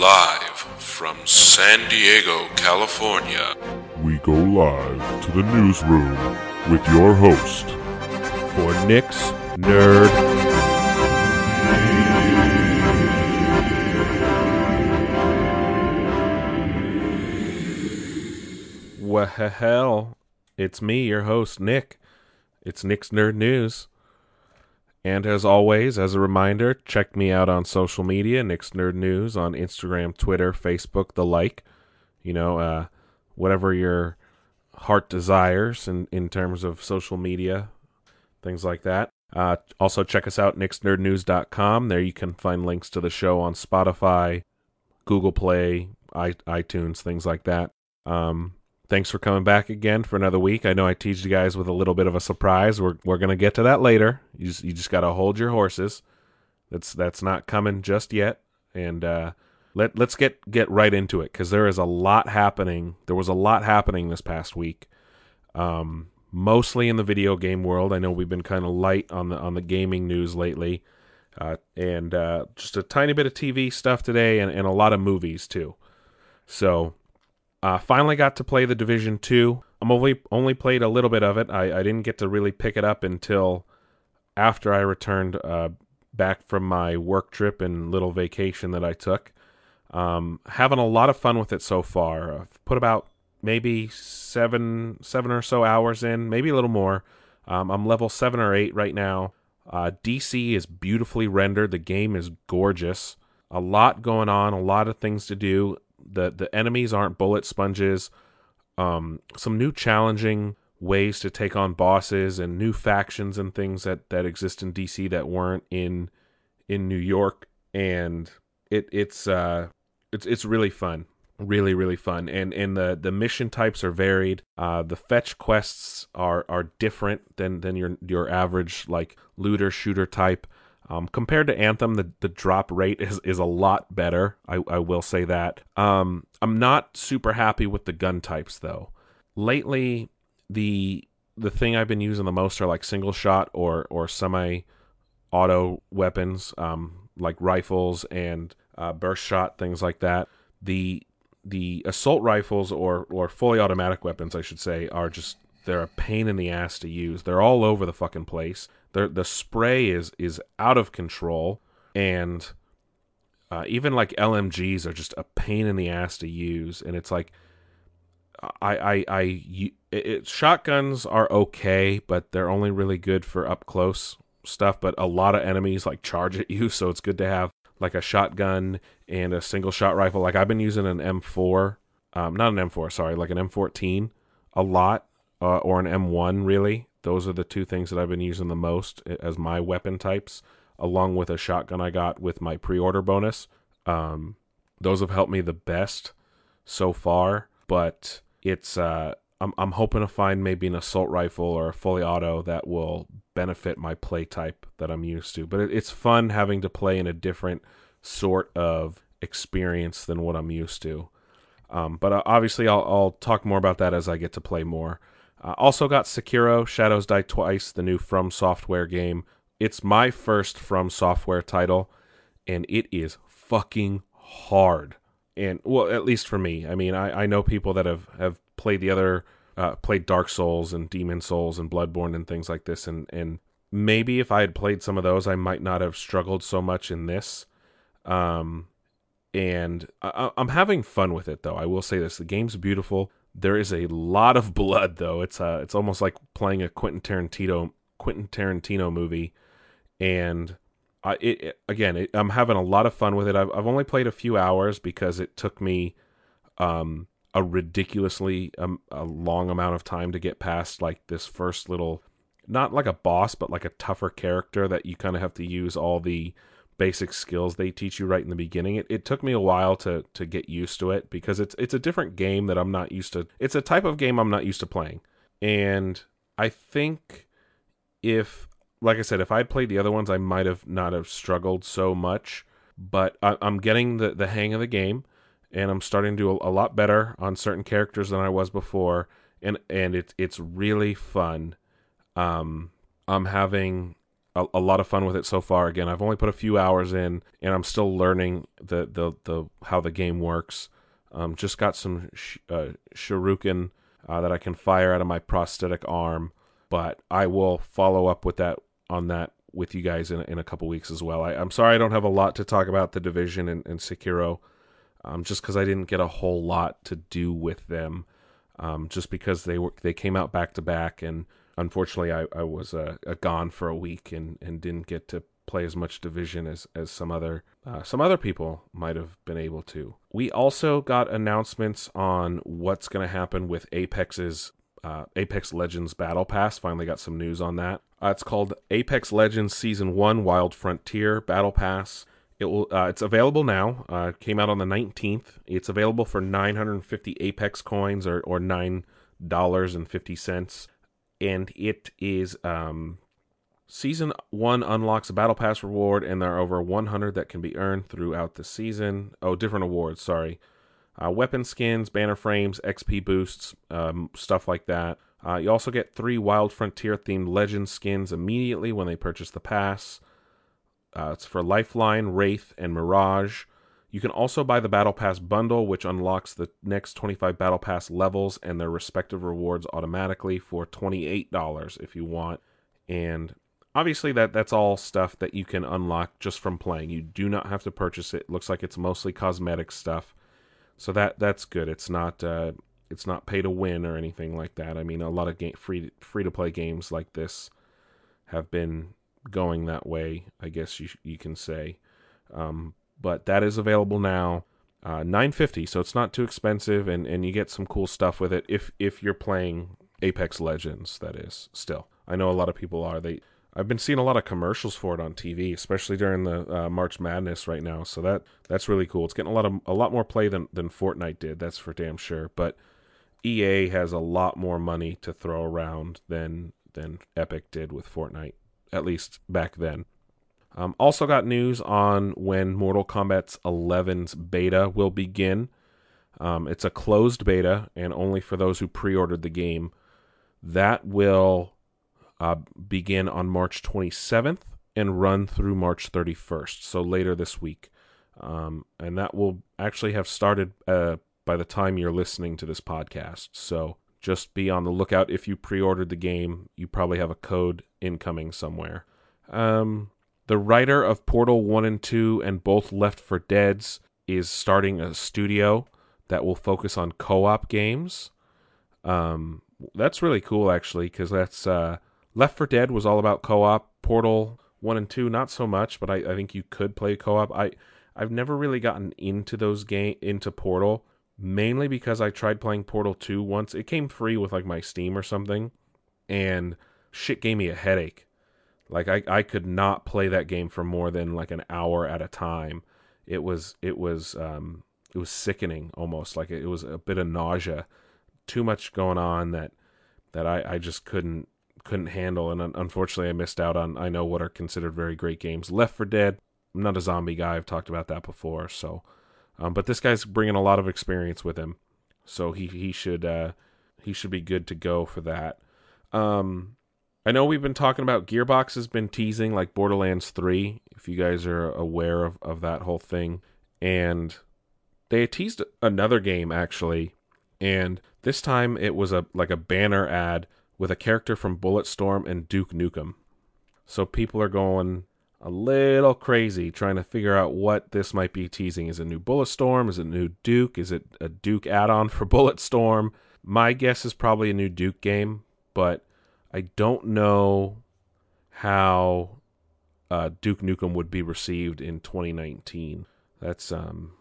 Live from San Diego, California. We go live to the newsroom with your host for Nick's Nerd. Well, it's me, your host, Nick. It's Nick's Nerd News. And as always, as a reminder, check me out on social media, Nick's Nerd News on Instagram, Twitter, Facebook, the like. You know, uh, whatever your heart desires in, in terms of social media, things like that. Uh, also, check us out, nicksnerdnews.com. There you can find links to the show on Spotify, Google Play, I, iTunes, things like that. Um, thanks for coming back again for another week. I know I teased you guys with a little bit of a surprise. We're we're gonna get to that later. You just, you just gotta hold your horses. That's that's not coming just yet. And uh, let let's get get right into it because there is a lot happening. There was a lot happening this past week. Um, mostly in the video game world. I know we've been kind of light on the on the gaming news lately. Uh, and uh, just a tiny bit of TV stuff today, and, and a lot of movies too. So uh, finally got to play the Division Two. I'm only only played a little bit of it. I, I didn't get to really pick it up until after I returned uh, back from my work trip and little vacation that I took. Um, having a lot of fun with it so far. I've put about maybe seven seven or so hours in, maybe a little more. Um, I'm level seven or eight right now. Uh, DC is beautifully rendered. The game is gorgeous. A lot going on, a lot of things to do the the enemies aren't bullet sponges. Um, some new challenging ways to take on bosses and new factions and things that that exist in DC that weren't in in New York, and it it's uh it's it's really fun. Really really fun. And and the the mission types are varied. Uh the fetch quests are are different than than your your average like looter shooter type um, compared to Anthem, the, the drop rate is, is a lot better. I, I will say that. Um, I'm not super happy with the gun types though. Lately, the the thing I've been using the most are like single shot or or semi auto weapons, um, like rifles and uh, burst shot things like that. The the assault rifles or or fully automatic weapons, I should say, are just they're a pain in the ass to use. They're all over the fucking place. The the spray is is out of control, and uh, even like LMGs are just a pain in the ass to use. And it's like, I I I it, it, shotguns are okay, but they're only really good for up close stuff. But a lot of enemies like charge at you, so it's good to have like a shotgun and a single shot rifle. Like I've been using an M4, um, not an M4, sorry, like an M14 a lot, uh, or an M1 really. Those are the two things that I've been using the most as my weapon types, along with a shotgun I got with my pre-order bonus. Um, those have helped me the best so far, but it's uh, I'm I'm hoping to find maybe an assault rifle or a fully auto that will benefit my play type that I'm used to. But it, it's fun having to play in a different sort of experience than what I'm used to. Um, but uh, obviously, I'll, I'll talk more about that as I get to play more. Uh, also got Sekiro, Shadows Die Twice, the new From Software game. It's my first From Software title, and it is fucking hard. And well, at least for me. I mean, I, I know people that have, have played the other, uh, played Dark Souls and Demon's Souls and Bloodborne and things like this, and and maybe if I had played some of those, I might not have struggled so much in this. Um, and I, I'm having fun with it though. I will say this: the game's beautiful. There is a lot of blood, though. It's uh, it's almost like playing a Quentin Tarantino Quentin Tarantino movie, and I it, it again, it, I'm having a lot of fun with it. I've I've only played a few hours because it took me um a ridiculously um, a long amount of time to get past like this first little not like a boss but like a tougher character that you kind of have to use all the basic skills they teach you right in the beginning. It, it took me a while to to get used to it because it's it's a different game that I'm not used to. It's a type of game I'm not used to playing. And I think if like I said, if I'd played the other ones, I might have not have struggled so much. But I, am getting the, the hang of the game, and I'm starting to do a, a, lot better on certain characters than I was before, and and it's it's really fun. Um, I'm having a, a, lot of fun with it so far. Again, I've only put a few hours in, and I'm still learning the the, the how the game works. Um, just got some sh- uh, shuriken uh, that I can fire out of my prosthetic arm, but I will follow up with that on that with you guys in in a couple weeks as well. I, am sorry I don't have a lot to talk about the division and, and Sekiro, um, just because I didn't get a whole lot to do with them, um, just because they were they came out back to back and unfortunately, I, I was uh, gone for a week and, and didn't get to play as much division as, as some other uh, some other people might have been able to. We also got announcements on what's going to happen with Apex's uh, Apex Legends Battle Pass. Finally, got some news on that. Uh, it's called Apex Legends Season One Wild Frontier Battle Pass. It will. Uh, it's available now. Uh, came out on the nineteenth. It's available for nine hundred and fifty Apex coins or or nine dollars and fifty cents and it is um, season one unlocks a battle pass reward, and there are over 100 that can be earned throughout the season. Oh, different awards. Sorry, uh, weapon skins, banner frames, XP boosts, um, stuff like that. Uh, you also get three Wild Frontier themed legend skins immediately when they purchase the pass. Uh, it's for Lifeline, Wraith, and Mirage. You can also buy the Battle Pass bundle, which unlocks the next 25 Battle Pass levels and their respective rewards automatically for $28 if you want. And obviously that that's all stuff that you can unlock just from playing. You do not have to purchase it. looks like it's mostly cosmetic stuff. So that that's good. It's not uh, it's not pay to win or anything like that. I mean, a lot of game free free to play games like this have been going that way, I guess you you can say. Um, but that is available now. Uh, 950 so it's not too expensive and, and you get some cool stuff with it if if you're playing apex legends that is still. I know a lot of people are. They i've been seeing a lot of commercials for it on tv especially during the uh, march madness right now so that that's really cool. It's getting a lot of a lot more play than than fortnite did that's for damn sure but ea has a lot more money to throw around than than epic did with fortnite at least back then um, also got news on when Mortal Kombat 11's beta will begin. Um, it's a closed beta and only for those who pre-ordered the game. That will uh, begin on March 27th and run through March 31st, so later this week. Um, and that will actually have started uh, by the time you're listening to this podcast. So just be on the lookout. If you pre-ordered the game, you probably have a code incoming somewhere. Um, the writer of Portal 1 and 2 and both Left 4 Dead's is starting a studio that will focus on co-op games. Um, that's really cool actually because that's uh, Left 4 Dead was all about co-op. Portal 1 and 2 not so much, but I, I think you could play co-op. I I've never really gotten into those game into Portal mainly because I tried playing Portal 2 once. It came free with like my Steam or something and shit gave me a headache. Like I, I could not play that game for more than like an hour at a time. It was it was um it was sickening almost like it was a bit of nausea. Too much going on that that I, I just couldn't couldn't handle and unfortunately I missed out on I know what are considered very great games. Left 4 Dead. I'm not a zombie guy. I've talked about that before. So, um, but this guy's bringing a lot of experience with him, so he he should uh, he should be good to go for that. Um, I know we've been talking about Gearbox has been teasing like Borderlands 3, if you guys are aware of, of that whole thing. And they teased another game actually, and this time it was a like a banner ad with a character from Bulletstorm and Duke Nukem. So people are going a little crazy trying to figure out what this might be teasing. Is it new Bulletstorm? Is it new Duke? Is it a Duke add-on for Bulletstorm? My guess is probably a new Duke game, but I don't know how uh, Duke Nukem would be received in 2019. That's um,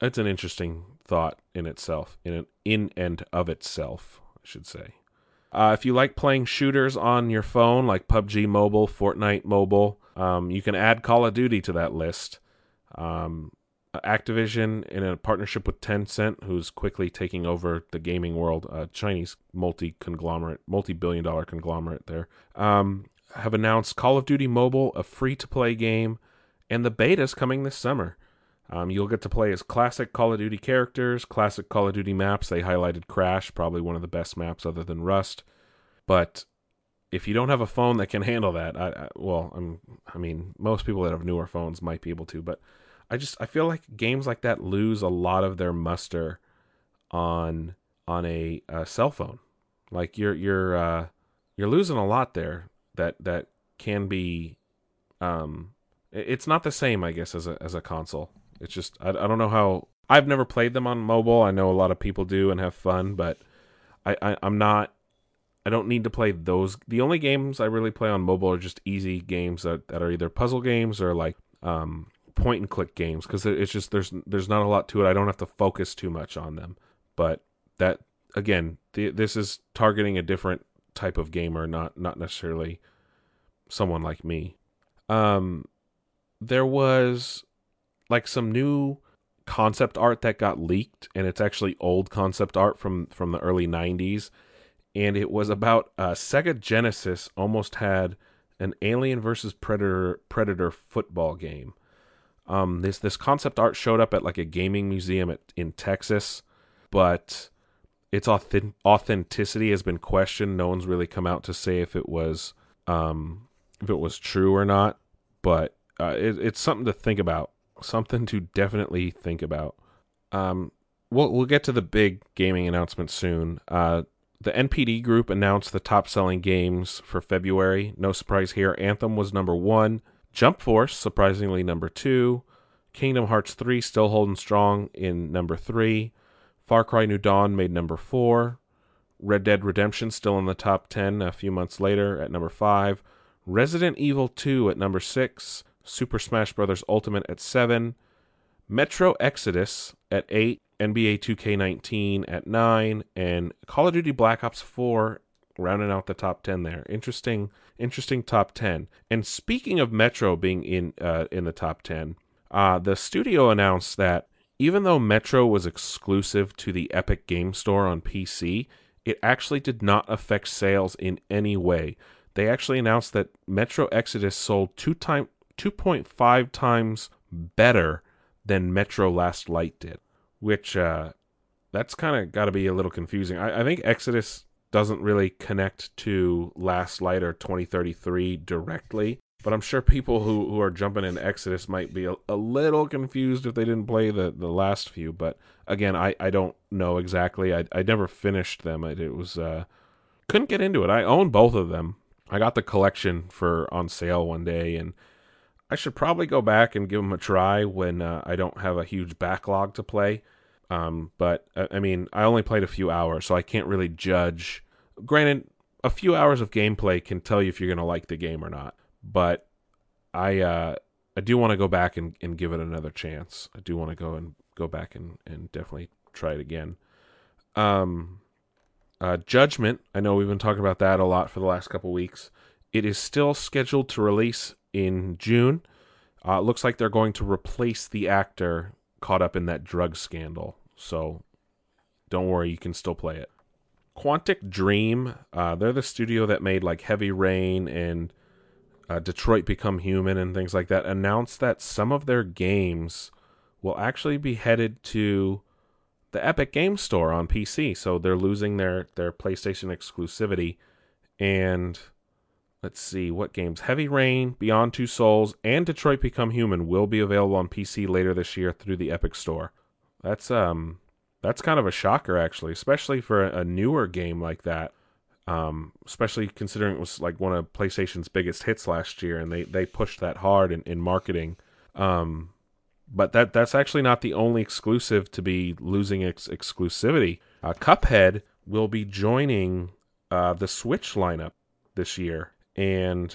that's an interesting thought in itself, in an, in and of itself, I should say. Uh, if you like playing shooters on your phone, like PUBG Mobile, Fortnite Mobile, um, you can add Call of Duty to that list. Um, Activision, in a partnership with Tencent, who's quickly taking over the gaming world, a Chinese multi conglomerate, multi billion dollar conglomerate there, um, have announced Call of Duty Mobile, a free to play game, and the beta's coming this summer. Um, you'll get to play as classic Call of Duty characters, classic Call of Duty maps. They highlighted Crash, probably one of the best maps other than Rust. But if you don't have a phone that can handle that, I, I well, I'm I mean, most people that have newer phones might be able to, but I just I feel like games like that lose a lot of their muster on on a, a cell phone. Like you're you're uh, you're losing a lot there that that can be um it's not the same I guess as a as a console. It's just I, I don't know how I've never played them on mobile. I know a lot of people do and have fun, but I, I I'm not I don't need to play those. The only games I really play on mobile are just easy games that, that are either puzzle games or like um, point and click games because it's just there's there's not a lot to it. I don't have to focus too much on them. But that again, the, this is targeting a different type of gamer, not not necessarily someone like me. Um, there was like some new concept art that got leaked, and it's actually old concept art from from the early '90s, and it was about uh, Sega Genesis almost had an Alien versus Predator Predator football game. Um, this this concept art showed up at like a gaming museum at, in Texas, but its authentic- authenticity has been questioned. No one's really come out to say if it was um, if it was true or not. But uh, it, it's something to think about. Something to definitely think about. Um, we'll we'll get to the big gaming announcement soon. Uh, the NPD group announced the top selling games for February. No surprise here. Anthem was number one. Jump Force, surprisingly, number two. Kingdom Hearts 3 still holding strong in number three. Far Cry New Dawn made number four. Red Dead Redemption still in the top 10 a few months later at number five. Resident Evil 2 at number six. Super Smash Bros. Ultimate at seven. Metro Exodus at eight. NBA 2K19 at nine. And Call of Duty Black Ops 4 rounding out the top 10 there. Interesting interesting top 10. And speaking of Metro being in uh, in the top 10, uh, the studio announced that even though Metro was exclusive to the Epic Game Store on PC, it actually did not affect sales in any way. They actually announced that Metro Exodus sold two time 2.5 times better than Metro Last Light did, which uh, that's kind of got to be a little confusing. I, I think Exodus doesn't really connect to Last Light or 2033 directly. But I'm sure people who, who are jumping in Exodus might be a, a little confused if they didn't play the, the last few. But again, I, I don't know exactly. I, I never finished them. It, it was uh, couldn't get into it. I own both of them. I got the collection for on sale one day, and I should probably go back and give them a try when uh, I don't have a huge backlog to play. Um, but uh, I mean, I only played a few hours, so I can't really judge. Granted, a few hours of gameplay can tell you if you're going to like the game or not. But I uh, I do want to go back and, and give it another chance. I do want to go and go back and, and definitely try it again. Um, uh, Judgment. I know we've been talking about that a lot for the last couple weeks. It is still scheduled to release in June. Uh, looks like they're going to replace the actor caught up in that drug scandal. So don't worry, you can still play it. Quantic Dream. Uh, they're the studio that made like Heavy Rain and uh, Detroit Become Human and things like that. Announced that some of their games will actually be headed to the Epic Game Store on PC. So they're losing their their PlayStation exclusivity. And let's see what games: Heavy Rain, Beyond Two Souls, and Detroit Become Human will be available on PC later this year through the Epic Store. That's um that's kind of a shocker actually, especially for a, newer game like that. Um, especially considering it was like one of PlayStation's biggest hits last year, and they they pushed that hard in, in marketing. Um, but that that's actually not the only exclusive to be losing its exclusivity. Uh, Cuphead will be joining uh, the Switch lineup this year, and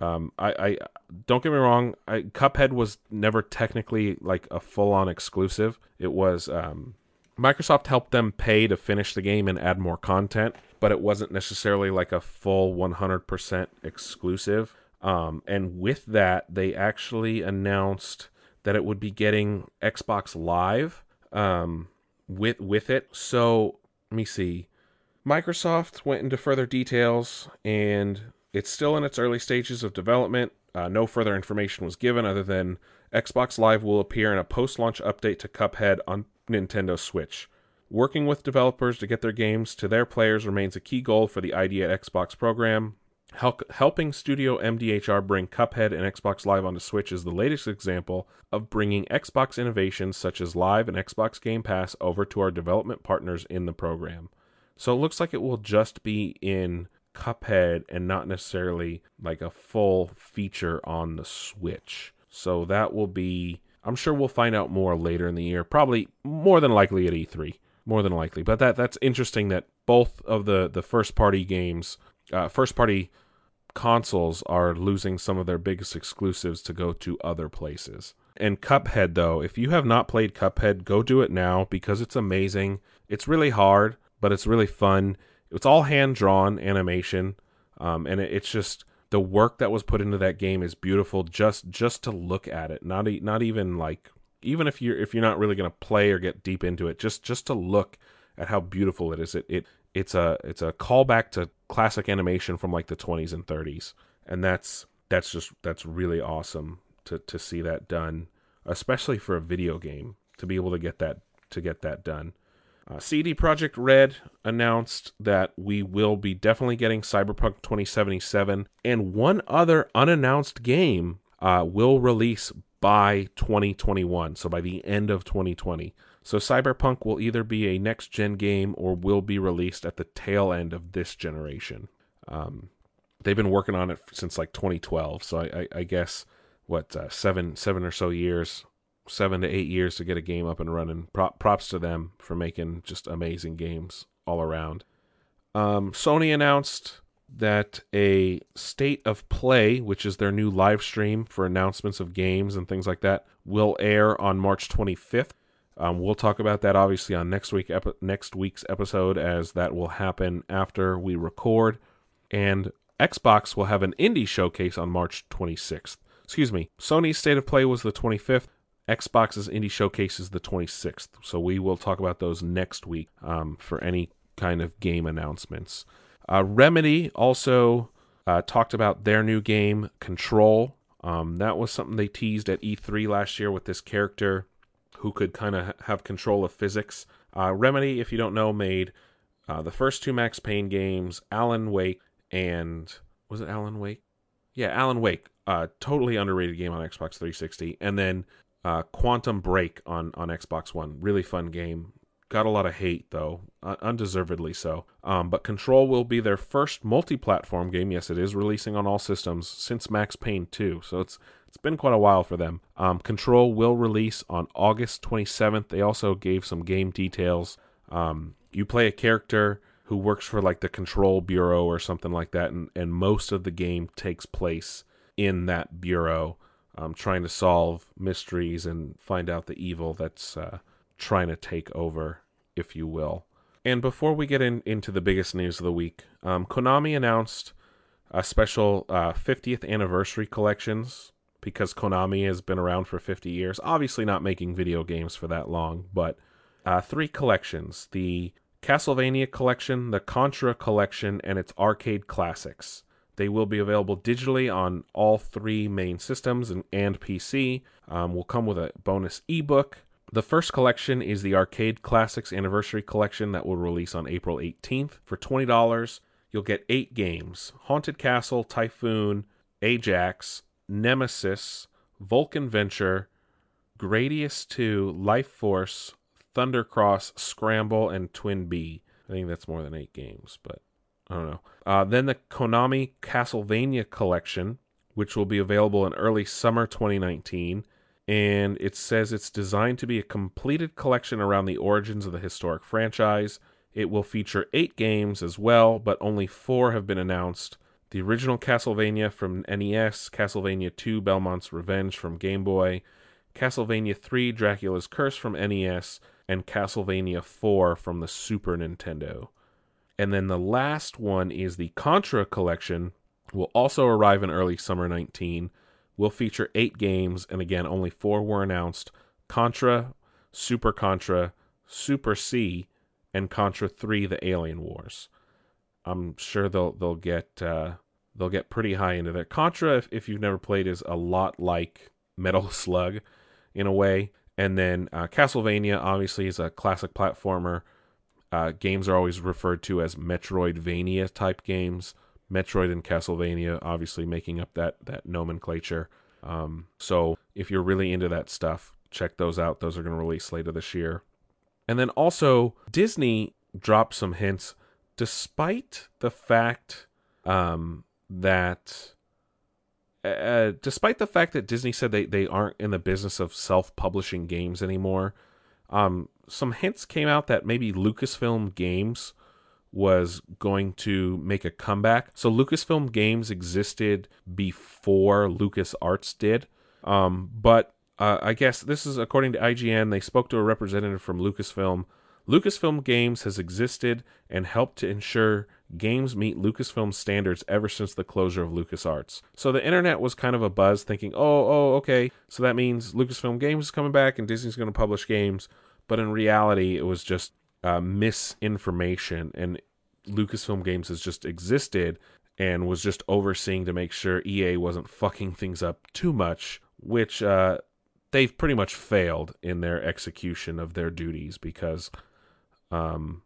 um, I, I don't get me wrong, I, Cuphead was never technically like a full on exclusive. It was um, Microsoft helped them pay to finish the game and add more content, but it wasn't necessarily like a full 100% exclusive. Um, and with that, they actually announced that it would be getting Xbox Live um, with with it. So let me see. Microsoft went into further details, and it's still in its early stages of development. Uh, no further information was given other than Xbox Live will appear in a post-launch update to Cuphead on Nintendo Switch. Working with developers to get their games to their players remains a key goal for the ID at Xbox program. Help, helping Studio MDHR bring Cuphead and Xbox Live onto Switch is the latest example of bringing Xbox innovations such as Live and Xbox Game Pass over to our development partners in the program. So it looks like it will just be in Cuphead and not necessarily like a full feature on the Switch. So that will be, I'm sure we'll find out more later in the year, probably more than likely at E3, more than likely. But that that's interesting that both of the the first party games, uh, first party consoles are losing some of their biggest exclusives to go to other places. And Cuphead, though, if you have not played Cuphead, go do it now because it's amazing. It's really hard, but it's really fun. It's all hand drawn animation, um, and it, it's just the work that was put into that game is beautiful. Just just to look at it, not e- not even like even if you're if you're not really going to play or get deep into it, just just to look at how beautiful it is. It it it's a it's a callback to classic animation from like the 20s and 30s, and that's that's just that's really awesome to to see that done, especially for a video game to be able to get that to get that done. Uh, CD Projekt Red announced that we will be definitely getting Cyberpunk 2077, and one other unannounced game uh, will release by 2021, so by the end of 2020. So Cyberpunk will either be a next gen game or will be released at the tail end of this generation. Um, they've been working on it since like 2012, so I, I, I guess what uh, seven seven or so years seven to eight years to get a game up and running. props to them for making just amazing games all around. Um, Sony announced that a state of play, which is their new live stream for announcements of games and things like that, will air on March 25th. Um, we'll talk about that obviously on next week epi- next week's episode, as that will happen after we record. And Xbox will have an indie showcase on March 26th. Excuse me. Sony's state of play was the 25th. Xbox's Indie Showcase is the 26th, so we will talk about those next week um, for any kind of game announcements. Uh, Remedy also uh, talked about their new game, Control. Um, that was something they teased at E3 last year with this character who could kind of have control of physics. Uh, Remedy, if you don't know, made uh, the first two Max Payne games, Alan Wake and was it Alan Wake? Yeah, Alan Wake. Totally underrated game on Xbox 360, and then uh, Quantum Break on on Xbox One. Really fun game. Got a lot of hate though, uh, undeservedly so. Um, but Control will be their first multi-platform game. Yes, it is releasing on all systems since Max Payne 2, so it's it's been quite a while for them. Um, Control will release on August 27th. They also gave some game details. Um, you play a character who works for like the Control Bureau or something like that, and, and most of the game takes place in that bureau um, trying to solve mysteries and find out the evil that's uh, trying to take over, if you will. And before we get in, into the biggest news of the week, um, Konami announced a special uh, 50th anniversary collections because Konami has been around for 50 years. Obviously, not making video games for that long, but uh, three collections the Castlevania collection, the Contra collection, and its arcade classics. They will be available digitally on all three main systems and, and PC. Um, will come with a bonus ebook. The first collection is the Arcade Classics Anniversary Collection that will release on April 18th. For $20, you'll get eight games Haunted Castle, Typhoon, Ajax, Nemesis, Vulcan Venture, Gradius 2, Life Force, Thundercross, Scramble, and TwinBee. I think that's more than eight games, but I don't know. Uh, then the Konami Castlevania collection, which will be available in early summer 2019. And it says it's designed to be a completed collection around the origins of the historic franchise. It will feature eight games as well, but only four have been announced. The original Castlevania from NES, Castlevania 2 Belmont's Revenge from Game Boy, Castlevania 3 Dracula's Curse from NES, and Castlevania 4 from the Super Nintendo. And then the last one is the Contra collection, will also arrive in early summer 19. Will feature eight games, and again, only four were announced Contra, Super Contra, Super C, and Contra 3 The Alien Wars. I'm sure they'll they'll get uh, they'll get pretty high into that. Contra, if, if you've never played, is a lot like Metal Slug in a way. And then uh, Castlevania, obviously, is a classic platformer uh, games are always referred to as Metroidvania type games. Metroid and Castlevania, obviously making up that that nomenclature. Um, so if you're really into that stuff, check those out. Those are going to release later this year. And then also Disney dropped some hints, despite the fact um, that. Uh, despite the fact that Disney said they, they aren't in the business of self publishing games anymore, um, some hints came out that maybe Lucasfilm Games was going to make a comeback. So Lucasfilm Games existed before LucasArts did. Um, but uh, I guess this is according to IGN. They spoke to a representative from Lucasfilm. Lucasfilm Games has existed and helped to ensure games meet Lucasfilm standards ever since the closure of LucasArts. So the internet was kind of a buzz thinking, oh, oh, okay, so that means Lucasfilm Games is coming back and Disney's going to publish games. But in reality, it was just uh, misinformation, and Lucasfilm Games has just existed and was just overseeing to make sure EA wasn't fucking things up too much, which uh, they've pretty much failed in their execution of their duties because um,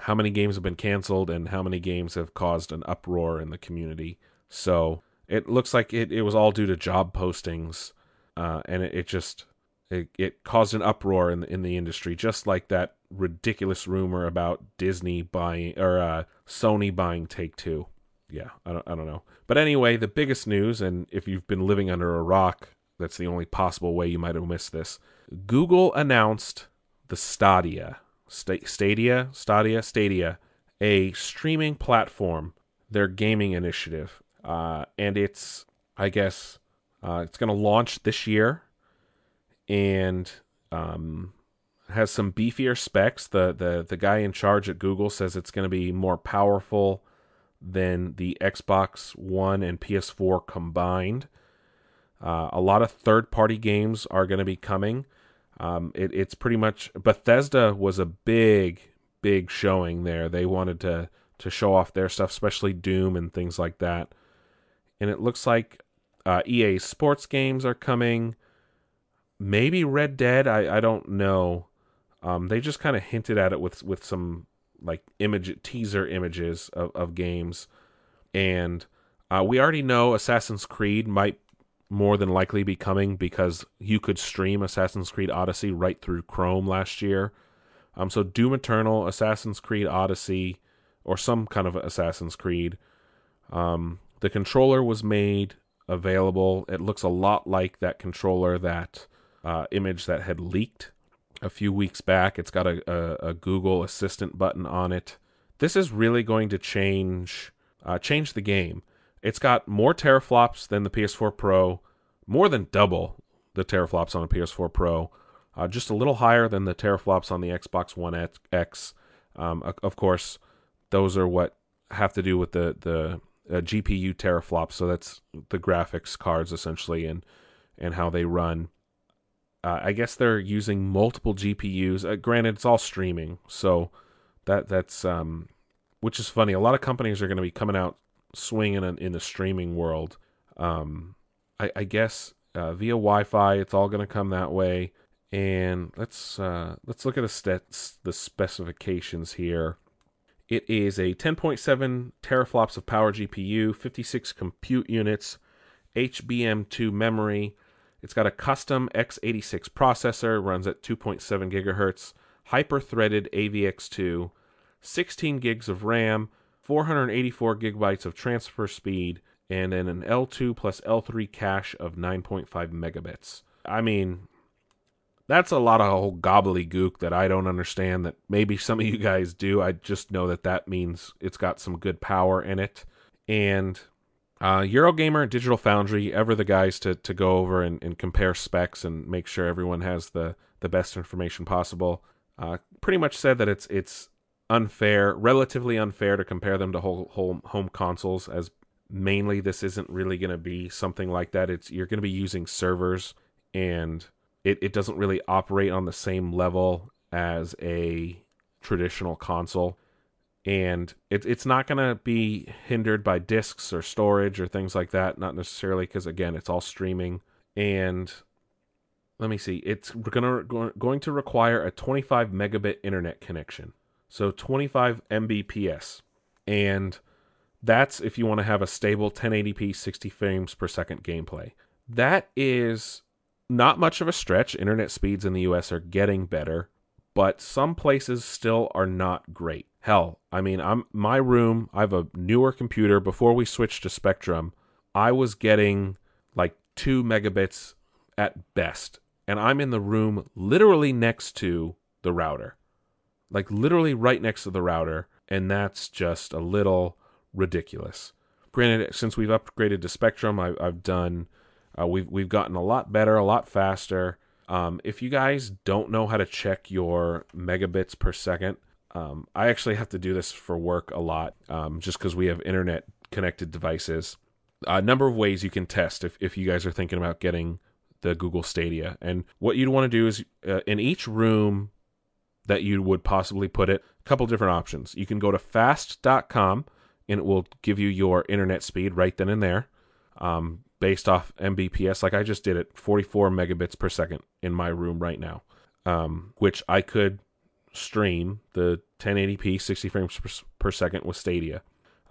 how many games have been canceled and how many games have caused an uproar in the community. So it looks like it, it was all due to job postings, uh, and it, it just it, it caused an uproar in the, in the industry, just like that ridiculous rumor about Disney buying or uh, Sony buying Take Two. Yeah, I don't, I don't know. But anyway, the biggest news, and if you've been living under a rock, that's the only possible way you might have missed this. Google announced the Stadia, St- Stadia, Stadia, Stadia, a streaming platform, their gaming initiative, uh, and it's, I guess, uh, it's going to launch this year and um, has some beefier specs. The, the the guy in charge at Google says it's going to be more powerful than the Xbox One and PS4 combined. Uh, a lot of third party games are going to be coming. Um, it, it's pretty much Bethesda was a big big showing there. They wanted to to show off their stuff, especially Doom and things like that. And it looks like uh, EA Sports games are coming maybe Red Dead. I, I don't know. Um, they just kind of hinted at it with with some like image teaser images of, of games, and uh, we already know Assassin's Creed might more than likely be coming because you could stream Assassin's Creed Odyssey right through Chrome last year. Um, so Doom Eternal, Assassin's Creed Odyssey, or some kind of Assassin's Creed. Um, the controller was made available. It looks a lot like that controller that uh, image that had leaked a few weeks back. It's got a, a, a, Google Assistant button on it. This is really going to change uh, change the game. It's got more teraflops than the PS4 Pro, more than double the teraflops on the PS4 Pro, uh, just a little higher than the teraflops on the Xbox One X. Um, of course, those are what have to do with the the uh, GPU teraflops. So that's the graphics cards essentially, and and how they run. Uh, I guess they're using multiple GPUs. Uh, granted, it's all streaming, so that that's um, which is funny. A lot of companies are going to be coming out swinging in, in the streaming world. Um, I, I guess uh, via Wi-Fi, it's all going to come that way. And let's uh, let's look at the stats, the specifications here. It is a 10.7 teraflops of power GPU, 56 compute units, HBM2 memory, it's got a custom x86 processor, runs at 2.7 gigahertz, hyper-threaded AVX2, 16 gigs of RAM, 484 gigabytes of transfer speed, and then an L2 plus L3 cache of 9.5 megabits. I mean, that's a lot of whole gobbledygook that I don't understand. That maybe some of you guys do. I just know that that means it's got some good power in it, and uh, Eurogamer Digital Foundry, ever the guys to, to go over and, and compare specs and make sure everyone has the, the best information possible. Uh, pretty much said that it's it's unfair, relatively unfair to compare them to whole, whole home consoles, as mainly this isn't really going to be something like that. It's you're going to be using servers, and it, it doesn't really operate on the same level as a traditional console and it, it's not going to be hindered by disks or storage or things like that not necessarily because again it's all streaming and let me see it's to going to require a 25 megabit internet connection so 25 mbps and That's if you want to have a stable 1080p 60 frames per second gameplay. That is not much of a stretch. Internet speeds in the US are getting better, but some places still are not great. Hell, I mean, I'm my room, I have a newer computer before we switched to Spectrum. I was getting like 2 megabits at best, and I'm in the room literally next to the router. Like literally right next to the router, and that's just a little ridiculous. Granted, since we've upgraded to Spectrum, I, I've done uh, we've we've gotten a lot better, a lot faster. Um, if you guys don't know how to check your megabits per second, um, I actually have to do this for work a lot, um, just because we have internet connected devices. A number of ways you can test if if you guys are thinking about getting the Google Stadia, and what you'd want to do is uh, in each room that you would possibly put it, a couple different options. You can go to fast.com and it will give you your internet speed right then and there. Um, based off Mbps, like I just did it, 44 megabits per second in my room right now, um, which I could stream the 1080p 60 frames per, per second with Stadia.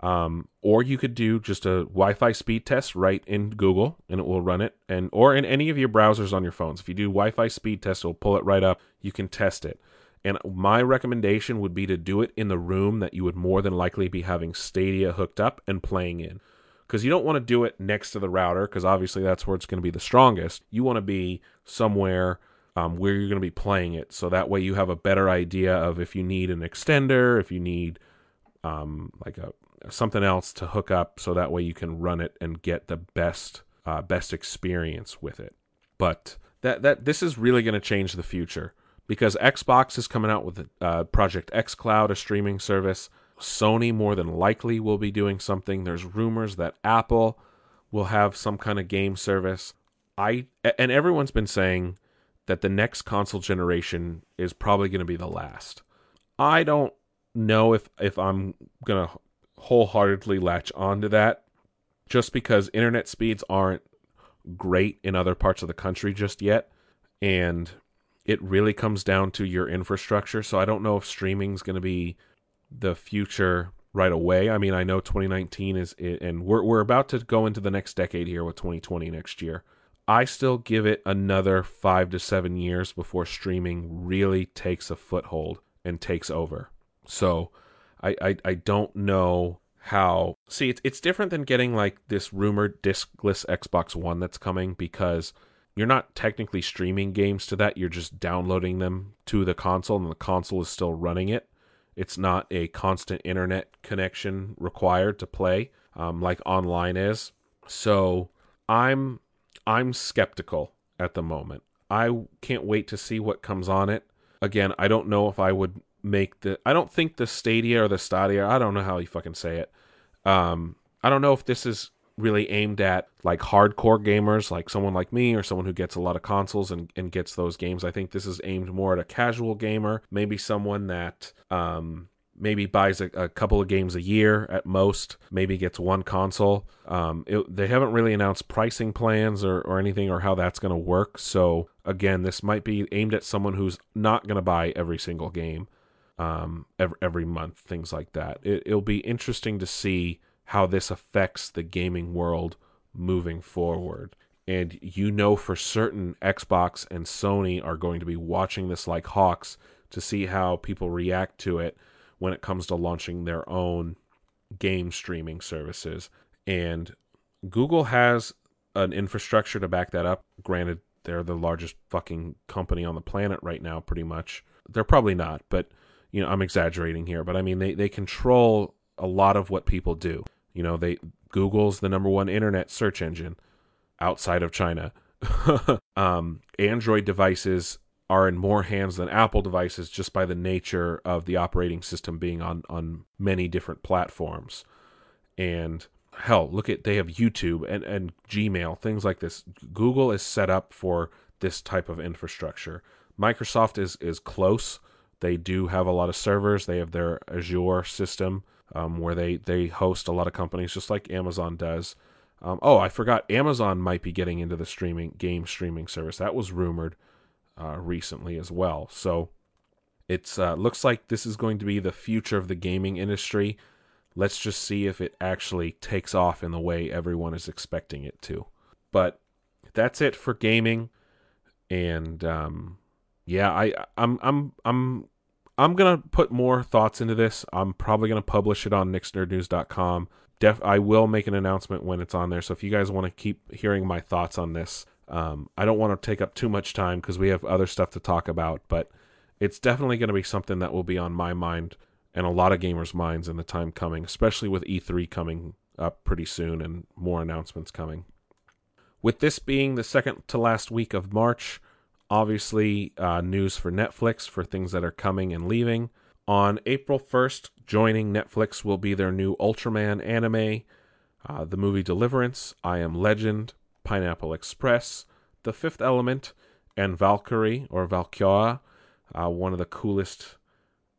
Um, or you could do just a Wi-Fi speed test right in Google, and it will run it, and or in any of your browsers on your phones. If you do Wi-Fi speed test, it'll pull it right up. You can test it. And my recommendation would be to do it in the room that you would more than likely be having Stadia hooked up and playing in because you don't want to do it next to the router because obviously that's where it's going to be the strongest. You want to be somewhere um, where you're going to be playing it, so that way you have a better idea of if you need an extender, if you need um, like a something else to hook up, so that way you can run it and get the best uh, best experience with it. But that that this is really going to change the future because Xbox is coming out with uh, Project xCloud, a streaming service. Sony more than likely will be doing something. There's rumors that Apple will have some kind of game service. I and everyone's been saying that the next console generation is probably going to be the last. I don't know if if I'm going to wholeheartedly latch onto that just because internet speeds aren't great in other parts of the country just yet and it really comes down to your infrastructure. So I don't know if streaming's going to be the future right away. I mean, I know 2019 is, and we're we're about to go into the next decade here with 2020 next year. I still give it another five to seven years before streaming really takes a foothold and takes over. So, I I, I don't know how. See, it's it's different than getting like this rumored discless Xbox One that's coming because you're not technically streaming games to that. You're just downloading them to the console, and the console is still running it. It's not a constant internet connection required to play um, like online is. So I'm I'm skeptical at the moment. I can't wait to see what comes on it. Again, I don't know if I would make the. I don't think the Stadia or the Stadia. I don't know how you fucking say it. Um, I don't know if this is really aimed at like hardcore gamers, like someone like me or someone who gets a lot of consoles and, and gets those games. I think this is aimed more at a casual gamer, maybe someone that um, maybe buys a, a, couple of games a year at most, maybe gets one console. Um, it, they haven't really announced pricing plans or, or anything or how that's going to work. So, again, this might be aimed at someone who's not going to buy every single game um, every, every month, things like that. It, it'll be interesting to see how this affects the gaming world moving forward. And you know for certain Xbox and Sony are going to be watching this like hawks to see how people react to it when it comes to launching their own game streaming services. And Google has an infrastructure to back that up. Granted, they're the largest fucking company on the planet right now, pretty much. They're probably not, but you know, I'm exaggerating here. But I mean, they, they control a lot of what people do. You know, they Google's the number one internet search engine outside of China. um, Android devices are in more hands than Apple devices just by the nature of the operating system being on on many different platforms. And hell, look at they have YouTube and and Gmail, things like this. Google is set up for this type of infrastructure. Microsoft is is close. They do have a lot of servers. They have their Azure system um, where they they host a lot of companies, just like Amazon does. Um, oh, I forgot. Amazon might be getting into the streaming game streaming service. That was rumored uh, recently as well. So it uh, looks like this is going to be the future of the gaming industry. Let's just see if it actually takes off in the way everyone is expecting it to. But that's it for gaming. And um, yeah, I I'm I'm I'm I'm gonna put more thoughts into this. I'm probably gonna publish it on nicksnerdnews.com. Def I will make an announcement when it's on there. So if you guys want to keep hearing my thoughts on this, um, I don't want to take up too much time because we have other stuff to talk about. But it's definitely going to be something that will be on my mind and a lot of gamers' minds in the time coming, especially with E3 coming up pretty soon and more announcements coming. With this being the second to last week of March, obviously uh, news for Netflix for things that are coming and leaving. On April 1st, joining Netflix will be their new Ultraman anime, uh, the movie Deliverance, I Am Legend, Pineapple Express, The Fifth Element, and Valkyrie or Valkyria, uh, one of the coolest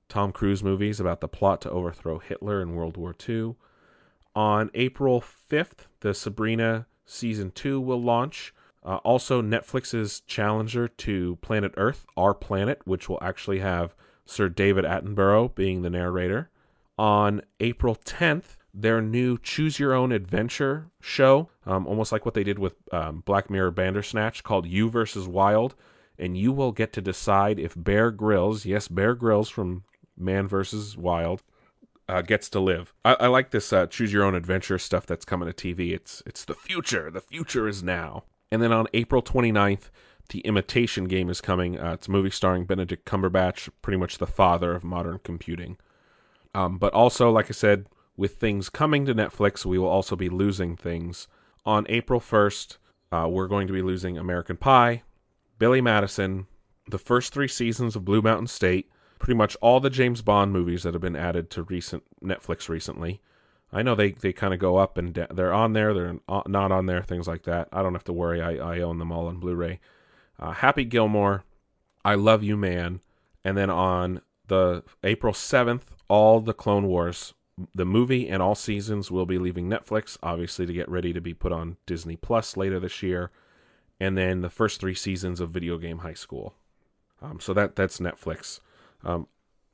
Tom Cruise movies about the plot to overthrow Hitler in World War II. On April 5th, the Sabrina season 2 will launch. Uh, also, Netflix's challenger to Planet Earth, Our Planet, which will actually have Sir David Attenborough being the narrator. On April 10th, their new Choose Your Own Adventure show, um, almost like what they did with um, Black Mirror Bandersnatch, called You versus Wild. And you will get to decide if Bear Grylls, yes, Bear Grylls from Man versus Wild, uh, gets to live. I, I like this uh, choose your own adventure stuff that's coming to TV. It's it's the future. The future is now. And then on April 29th, The Imitation Game is coming. Uh, it's a movie starring Benedict Cumberbatch, pretty much the father of modern computing. Um, but also, like I said, with things coming to Netflix, we will also be losing things. On April 1st, uh, we're going to be losing American Pie, Billy Madison, the first three seasons of Blue Mountain State, pretty much all the James Bond movies that have been added to recent Netflix recently. I know they, they kind of go up and they're on there, they're not on there, things like that. I don't have to worry. I, I own them all on Blu-ray. Uh, Happy Gilmore, I Love You Man, and then on the April 7th, all the Clone Wars, the movie and all seasons will be leaving Netflix, obviously to get ready to be put on Disney Plus later this year, and then the first three seasons of Video Game High School. Um, so that that's Netflix. Um,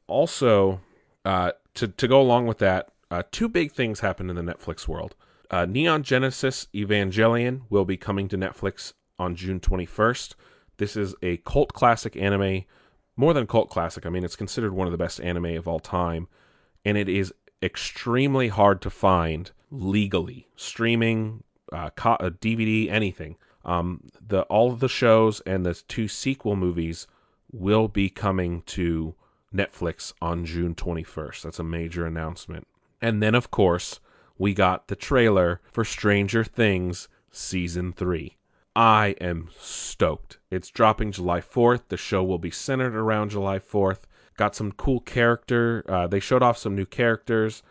also, uh, to to go along with that, uh, two big things happened in the Netflix world. Uh, Neon Genesis Evangelion will be coming to Netflix on June 21st. This is a cult classic anime, more than cult classic. I mean, it's considered one of the best anime of all time, and it is extremely hard to find legally, streaming, uh, co- DVD, uh, anything. Um, the all of the shows and the two sequel movies will be coming to Netflix on June 21st. That's a major announcement. And then, of course, we got the trailer for Stranger Things Season 3. I am stoked. It's dropping July 4th. The show will be centered around July 4th. Got some cool character. Uh, they showed off some new characters.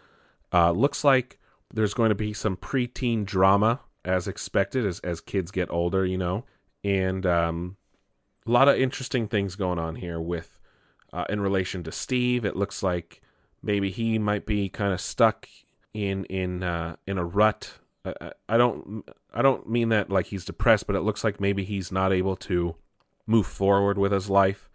Uh, looks like there's going to be some preteen drama as expected as, as kids get older, you know. And um, a lot of interesting things going on here with uh, in relation to Steve. It looks like maybe he might be kind of stuck in in uh, in a rut. I, I don't I don't mean that like he's depressed, but it looks like maybe he's not able to move forward with his life.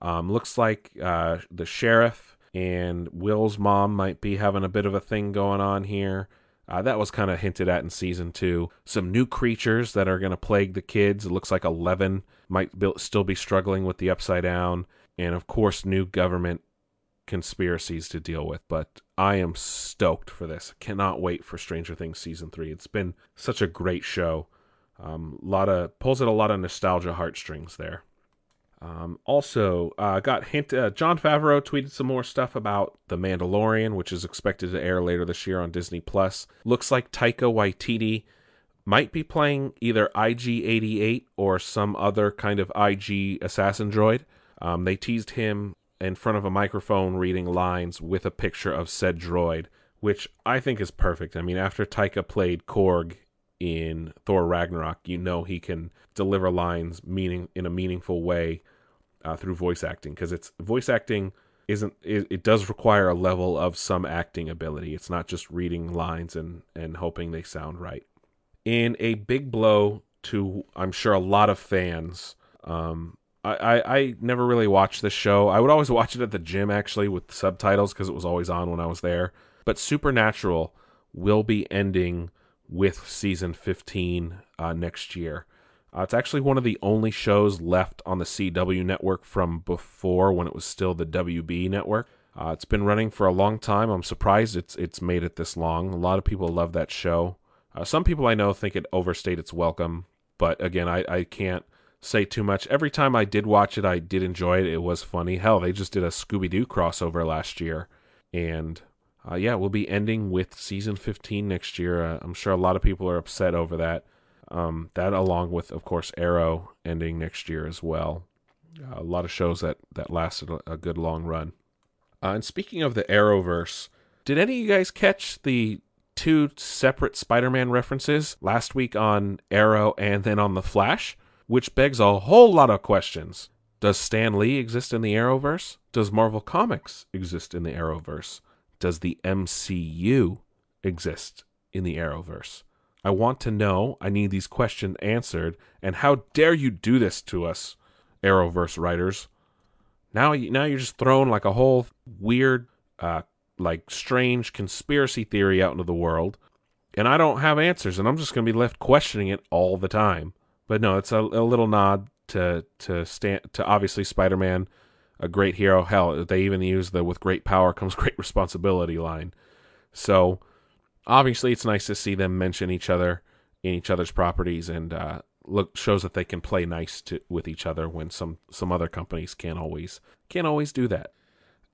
Um, looks like uh, the sheriff and Will's mom might be having a bit of a thing going on here. Uh, that was kind of hinted at in season two. Some new creatures that are going to plague the kids. It looks like Eleven might be, still be struggling with the Upside Down. And of course, new government conspiracies to deal with. But I am stoked for this. Cannot wait for Stranger Things season three. It's been such a great show. Um, lot of pulls at a lot of nostalgia heartstrings there. Um, also, uh, got hint. Uh, Jon Favreau tweeted some more stuff about the Mandalorian, which is expected to air later this year on Disney Plus. Looks like Taika Waititi might be playing either IG88 or some other kind of IG assassin droid. Um, they teased him in front of a microphone reading lines with a picture of said droid, which I think is perfect. I mean, after Taika played Korg in Thor Ragnarok, you know he can deliver lines meaning in a meaningful way uh, through voice acting because it's voice acting isn't it, it, does require a level of some acting ability. It's not just reading lines and and hoping they sound right. In a big blow to I'm sure a lot of fans. Um, I, I, never really watched this show. I would always watch it at the gym actually with subtitles because it was always on when I was there. But Supernatural will be ending with season 15 uh, next year. Uh, it's actually one of the only shows left on the CW network from before when it was still the WB network. Uh, it's been running for a long time. I'm surprised it's it's made it this long. A lot of people love that show. Uh, some people I know think it overstayed its welcome, but again, I, I can't say too much. Every time I did watch it, I did enjoy it. It was funny. Hell, they just did a Scooby Doo crossover last year, and uh, yeah, we'll be ending with season 15 next year. Uh, I'm sure a lot of people are upset over that. Um, that, along with, of course, Arrow ending next year as well. Uh, a lot of shows that that lasted a, good long run. Uh, and speaking of the Arrowverse, did any of you guys catch the two separate Spider-Man references last week on Arrow and then on the Flash? Which begs a whole lot of questions. Does Stan Lee exist in the Arrowverse? Does Marvel Comics exist in the Arrowverse? Does the MCU exist in the Arrowverse? I want to know. I need these questions answered. And how dare you do this to us, Arrowverse writers? Now, now you're just throwing like a whole weird, uh, like strange conspiracy theory out into the world, and I don't have answers, and I'm just going to be left questioning it all the time. But no, it's a, a little nod to to Stan to obviously Spider-Man, a great hero. Hell, they even use the "with great power comes great responsibility" line. So obviously, it's nice to see them mention each other in each other's properties, and uh, look shows that they can play nice to, with each other when some some other companies can't always can't always do that.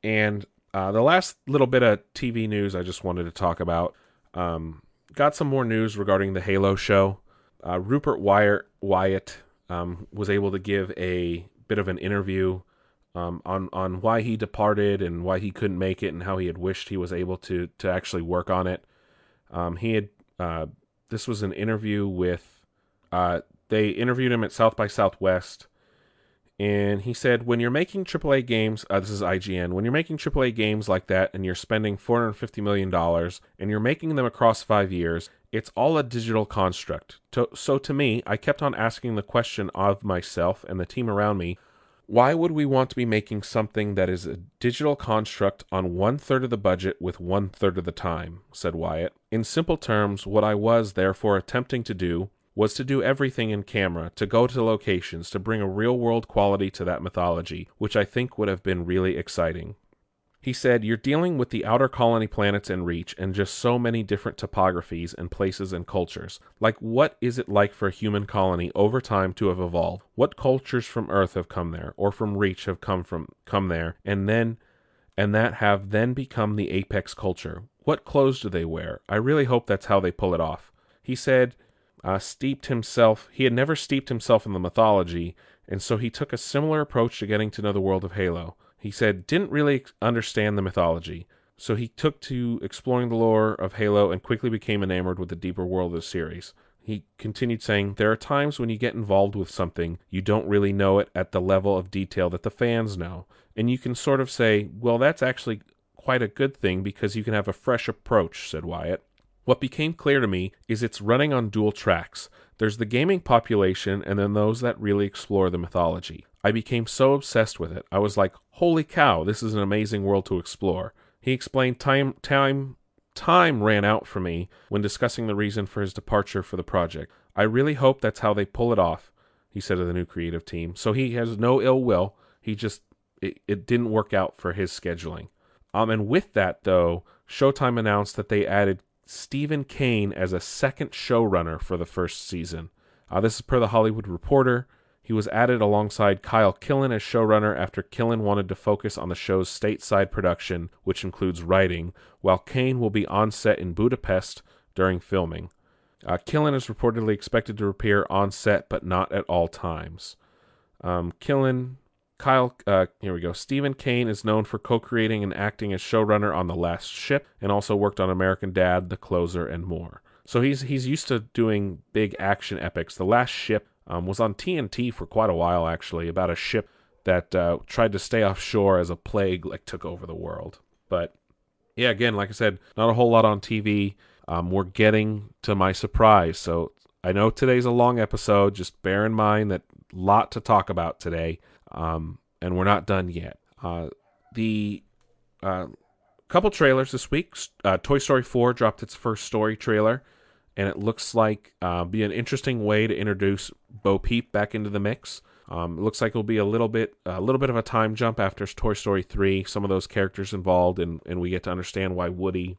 And uh, the last little bit of TV news I just wanted to talk about. Um, got some more news regarding the Halo show. Uh, Rupert Wyatt, Wyatt um, was able to give a bit of an interview um, on on why he departed and why he couldn't make it and how he had wished he was able to to actually work on it. Um, he had uh, this was an interview with uh, they interviewed him at South by Southwest, and he said, when you're making AAA games, uh, this is IGN, when you're making AAA games like that and you're spending $450 million and you're making them across five years, it's all a digital construct. To, so to me, I kept on asking the question of myself and the team around me why would we want to be making something that is a digital construct on one third of the budget with one third of the time? said Wyatt. In simple terms, what I was therefore attempting to do was to do everything in camera, to go to locations, to bring a real world quality to that mythology, which I think would have been really exciting. He said, You're dealing with the outer colony planets and reach, and just so many different topographies and places and cultures. Like, what is it like for a human colony over time to have evolved? What cultures from Earth have come there, or from Reach have come from come there, and then and that have then become the apex culture? What clothes do they wear? I really hope that's how they pull it off. He said, uh, steeped himself. He had never steeped himself in the mythology, and so he took a similar approach to getting to know the world of Halo. He said didn't really understand the mythology, so he took to exploring the lore of Halo and quickly became enamored with the deeper world of the series. He continued saying, There are times when you get involved with something, you don't really know it at the level of detail that the fans know. And you can sort of say, Well, that's actually quite a good thing because you can have a fresh approach, said Wyatt. What became clear to me is it's running on dual tracks. There's the gaming population and then those that really explore the mythology. I became so obsessed with it. I was like, "Holy cow, this is an amazing world to explore." He explained time time time ran out for me when discussing the reason for his departure for the project. I really hope that's how they pull it off, he said to the new creative team. So he has no ill will. He just it, it didn't work out for his scheduling. Um and with that though, Showtime announced that they added Steven Kane as a second showrunner for the first season. Uh, this is per the Hollywood Reporter. He was added alongside Kyle Killen as showrunner after Killen wanted to focus on the show's stateside production, which includes writing, while Kane will be on set in Budapest during filming. Uh, Killen is reportedly expected to appear on set, but not at all times. Um, Killen Kyle, uh, here we go. Steven Kane is known for co creating and acting as showrunner on The Last Ship and also worked on American Dad, The Closer, and more. So he's he's used to doing big action epics. The Last Ship um, was on TNT for quite a while, actually, about a ship that uh, tried to stay offshore as a plague like took over the world. But yeah, again, like I said, not a whole lot on TV. Um, we're getting to my surprise, so I know today's a long episode. Just bear in mind that lot to talk about today um, and we're not done yet. Uh, the uh, couple trailers this week. Uh, Toy Story 4 dropped its first story trailer, and it looks like uh, be an interesting way to introduce Bo Peep back into the mix. Um, it looks like it'll be a little bit a little bit of a time jump after Toy Story 3. Some of those characters involved, and, and we get to understand why Woody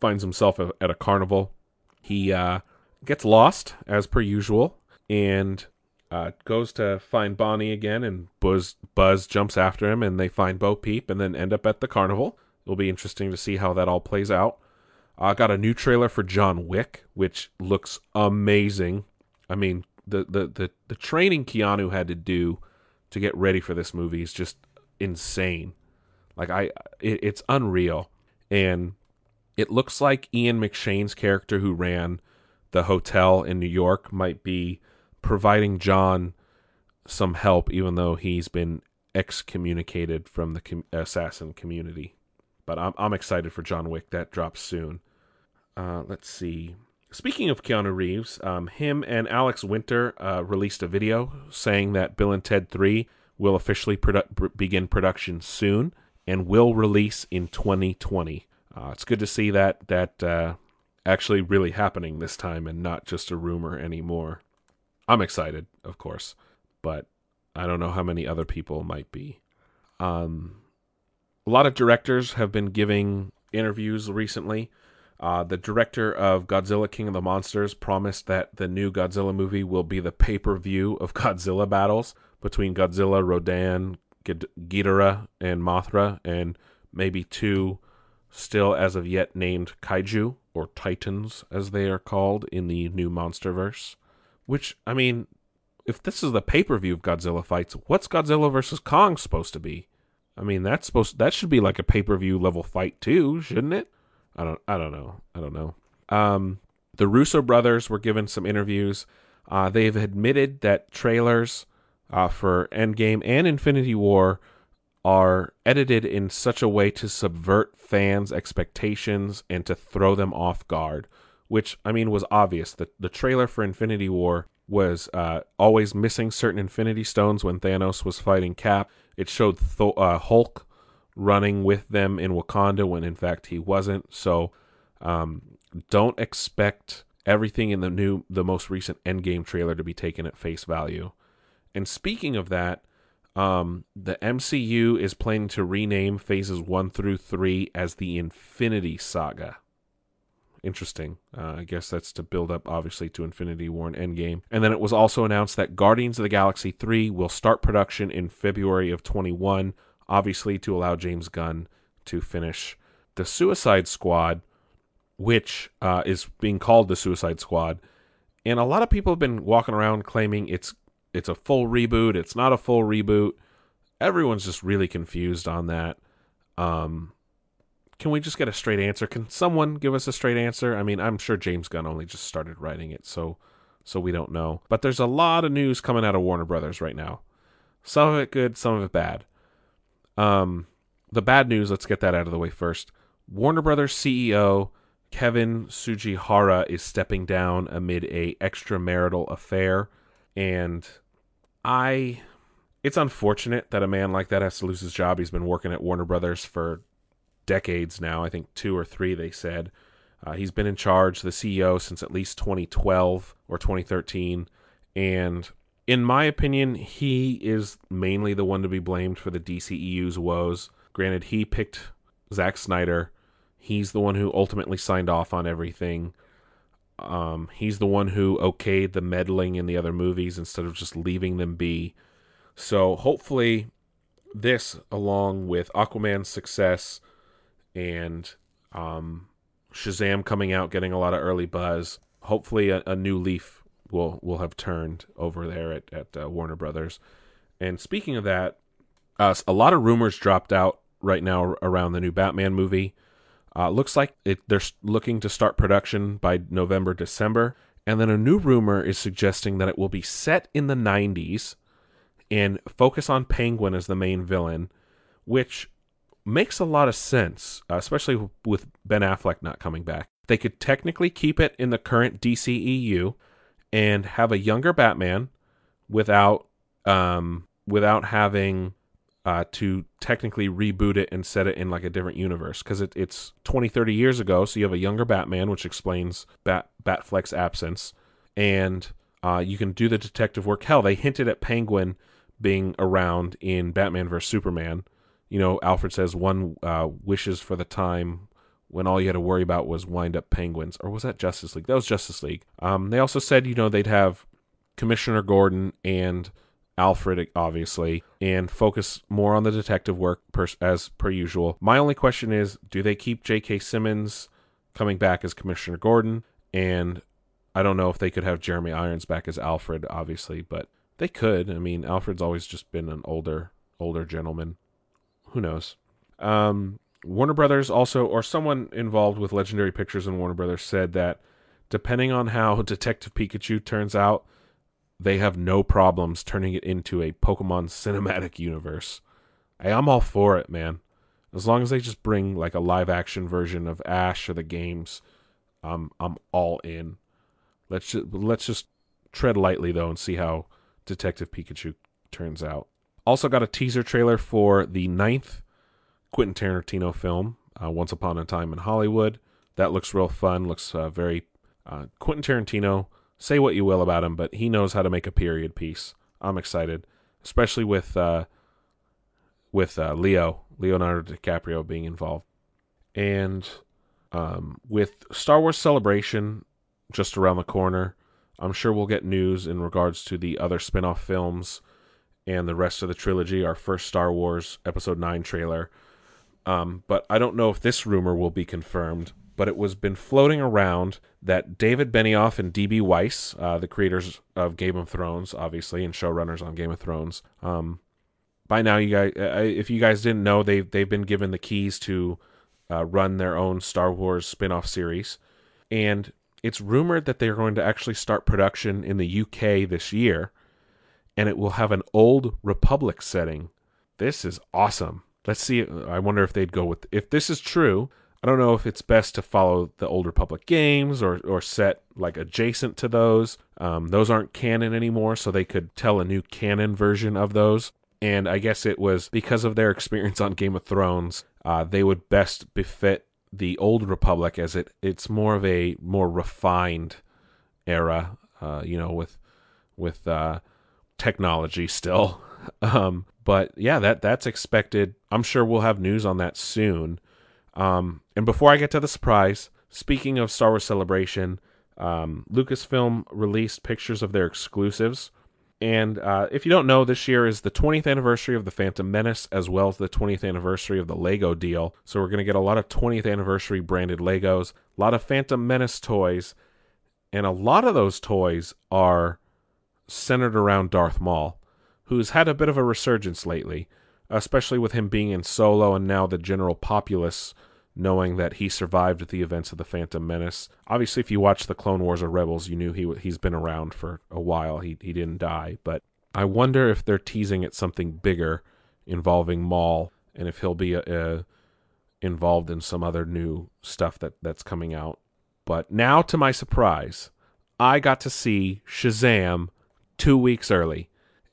finds himself at a carnival. He uh, gets lost as per usual, and uh, goes to find Bonnie again, and Buzz Buzz jumps after him, and they find Bo Peep, and then end up at the carnival. It'll be interesting to see how that all plays out. I uh, got a new trailer for John Wick, which looks amazing. I mean, the, the the the training Keanu had to do to get ready for this movie is just insane. Like I, it, it's unreal, and it looks like Ian McShane's character who ran the hotel in New York might be providing John some help, even though he's been excommunicated from the com- assassin community. But I'm I'm excited for John Wick. That drops soon. Uh, let's see. Speaking of Keanu Reeves, um, him and Alex Winter uh, released a video saying that Bill and Ted 3 will officially produ- begin production soon and will release in 2020. Uh, it's good to see that that uh, actually really happening this time and not just a rumor anymore. I'm excited, of course, but I don't know how many other people might be. Um, a lot of directors have been giving interviews recently. Uh, the director of Godzilla King of the Monsters promised that the new Godzilla movie will be the pay per view of Godzilla battles between Godzilla, Rodan, Ghidorah, and Mothra, and maybe two still as of yet named kaiju, or titans as they are called in the new Monsterverse. Which, I mean, if this is the pay per view of Godzilla fights, what's Godzilla versus Kong supposed to be? I mean, that's supposed that should be like a pay per view level fight too, shouldn't it? I don't I don't know. I don't know. Um, the Russo brothers were given some interviews. Uh, they've admitted that trailers uh, for Endgame and Infinity War are edited in such a way to subvert fans' expectations and to throw them off guard, which I mean was obvious. The the trailer for Infinity War was uh, always missing certain Infinity Stones when Thanos was fighting Cap. It showed Th- uh, Hulk running with them in Wakanda when in fact he wasn't. So um, don't expect everything in the new, the most recent Endgame trailer to be taken at face value. And speaking of that, um, the MCU is planning to rename phases one through three as the Infinity Saga. Interesting. Uh, I guess that's to build up, obviously, to Infinity War and Endgame. And then it was also announced that Guardians of the Galaxy 3 will start production in February of 21, obviously, to allow James Gunn to finish the Suicide Squad, which uh, is being called the Suicide Squad. And a lot of people have been walking around claiming it's it's a full reboot. It's not a full reboot. Everyone's just really confused on that. Um, can we just get a straight answer? Can someone give us a straight answer? I mean, I'm sure James Gunn only just started writing it, so so we don't know. But there's a lot of news coming out of Warner Brothers right now. Some of it good, some of it bad. Um, the bad news, let's get that out of the way first. Warner Brothers CEO Kevin Tsujihara is stepping down amid a extramarital affair and I it's unfortunate that a man like that has to lose his job. He's been working at Warner Brothers for decades now. I think two or three, they said. Uh, he's been in charge, the CEO, since at least 2012 or 2013. And in my opinion, he is mainly the one to be blamed for the DCEU's woes. Granted, he picked Zack Snyder. He's the one who ultimately signed off on everything. Um, he's the one who okayed the meddling in the other movies instead of just leaving them be. So hopefully, this, along with Aquaman's success and um, Shazam coming out, getting a lot of early buzz, hopefully a, a new leaf will will have turned over there at at uh, Warner Brothers. And speaking of that, uh, a lot of rumors dropped out right now around the new Batman movie. Uh, looks like it, they're looking to start production by November, December. And then a new rumor is suggesting that it will be set in the 90s and focus on Penguin as the main villain, which makes a lot of sense, uh, especially with Ben Affleck not coming back. They could technically keep it in the current DCEU and have a younger Batman without um, without having uh, to technically reboot it and set it in like a different universe because it, it's 20, 30 years ago. So you have a younger Batman, which explains Bat Batfleck's absence, and uh, you can do the detective work. Hell, they hinted at Penguin being around in Batman vs Superman. You know, Alfred says one uh, wishes for the time when all you had to worry about was wind up penguins, or was that Justice League? That was Justice League. Um, they also said, you know, they'd have Commissioner Gordon and Alfred, obviously, and focus more on the detective work per, as per usual. My only question is do they keep J.K. Simmons coming back as Commissioner Gordon? And I don't know if they could have Jeremy Irons back as Alfred, obviously, but they could. I mean, Alfred's always just been an older, older gentleman. Who knows? Um, Warner Brothers also, or someone involved with Legendary Pictures and Warner Brothers, said that depending on how Detective Pikachu turns out, they have no problems turning it into a Pokemon cinematic universe. Hey, I'm all for it, man. As long as they just bring like a live action version of Ash or the games, I'm I'm all in. Let's just let's just tread lightly though and see how Detective Pikachu turns out. Also got a teaser trailer for the ninth Quentin Tarantino film, uh, Once Upon a Time in Hollywood. That looks real fun. Looks uh, very uh, Quentin Tarantino say what you will about him, but he knows how to make a period piece. I'm excited, especially with uh, with uh, Leo Leonardo DiCaprio being involved, and um, with Star Wars Celebration just around the corner. I'm sure we'll get news in regards to the other spin-off films and the rest of the trilogy. Our first Star Wars Episode Nine trailer, um, but I don't know if this rumor will be confirmed but it was been floating around that David Benioff and DB Weiss, uh, the creators of Game of Thrones, obviously, and showrunners on Game of Thrones, um, by now you guys, if you guys didn't know, they've they've been given the keys to uh, run their own Star Wars spin-off series, and it's rumored that they're going to actually start production in the UK this year, and it will have an old Republic setting. This is awesome. Let's see. I wonder if they'd go with if this is true I don't know if it's best to follow the old Republic games or or set like adjacent to those. Um, those aren't canon anymore, so they could tell a new canon version of those. And I guess it was because of their experience on Game of Thrones, uh, they would best befit the old Republic as it it's more of a more refined era. Uh, you know, with with uh, technology still. um, but yeah, that that's expected. I'm sure we'll have news on that soon. Um, and before I get to the surprise, speaking of Star Wars Celebration, um, Lucasfilm released pictures of their exclusives. And uh, if you don't know, this year is the 20th anniversary of the Phantom Menace, as well as the 20th anniversary of the Lego deal. So we're going to get a lot of 20th anniversary branded Legos, a lot of Phantom Menace toys, and a lot of those toys are centered around Darth Maul, who's had a bit of a resurgence lately especially with him being in Solo and now the general populace knowing that he survived the events of the Phantom Menace. Obviously, if you watch the Clone Wars or Rebels, you knew he he's been around for a while. He he didn't die, but I wonder if they're teasing at something bigger involving Maul and if he'll be a, a, involved in some other new stuff that that's coming out. But now, to my surprise, I got to see Shazam two weeks early,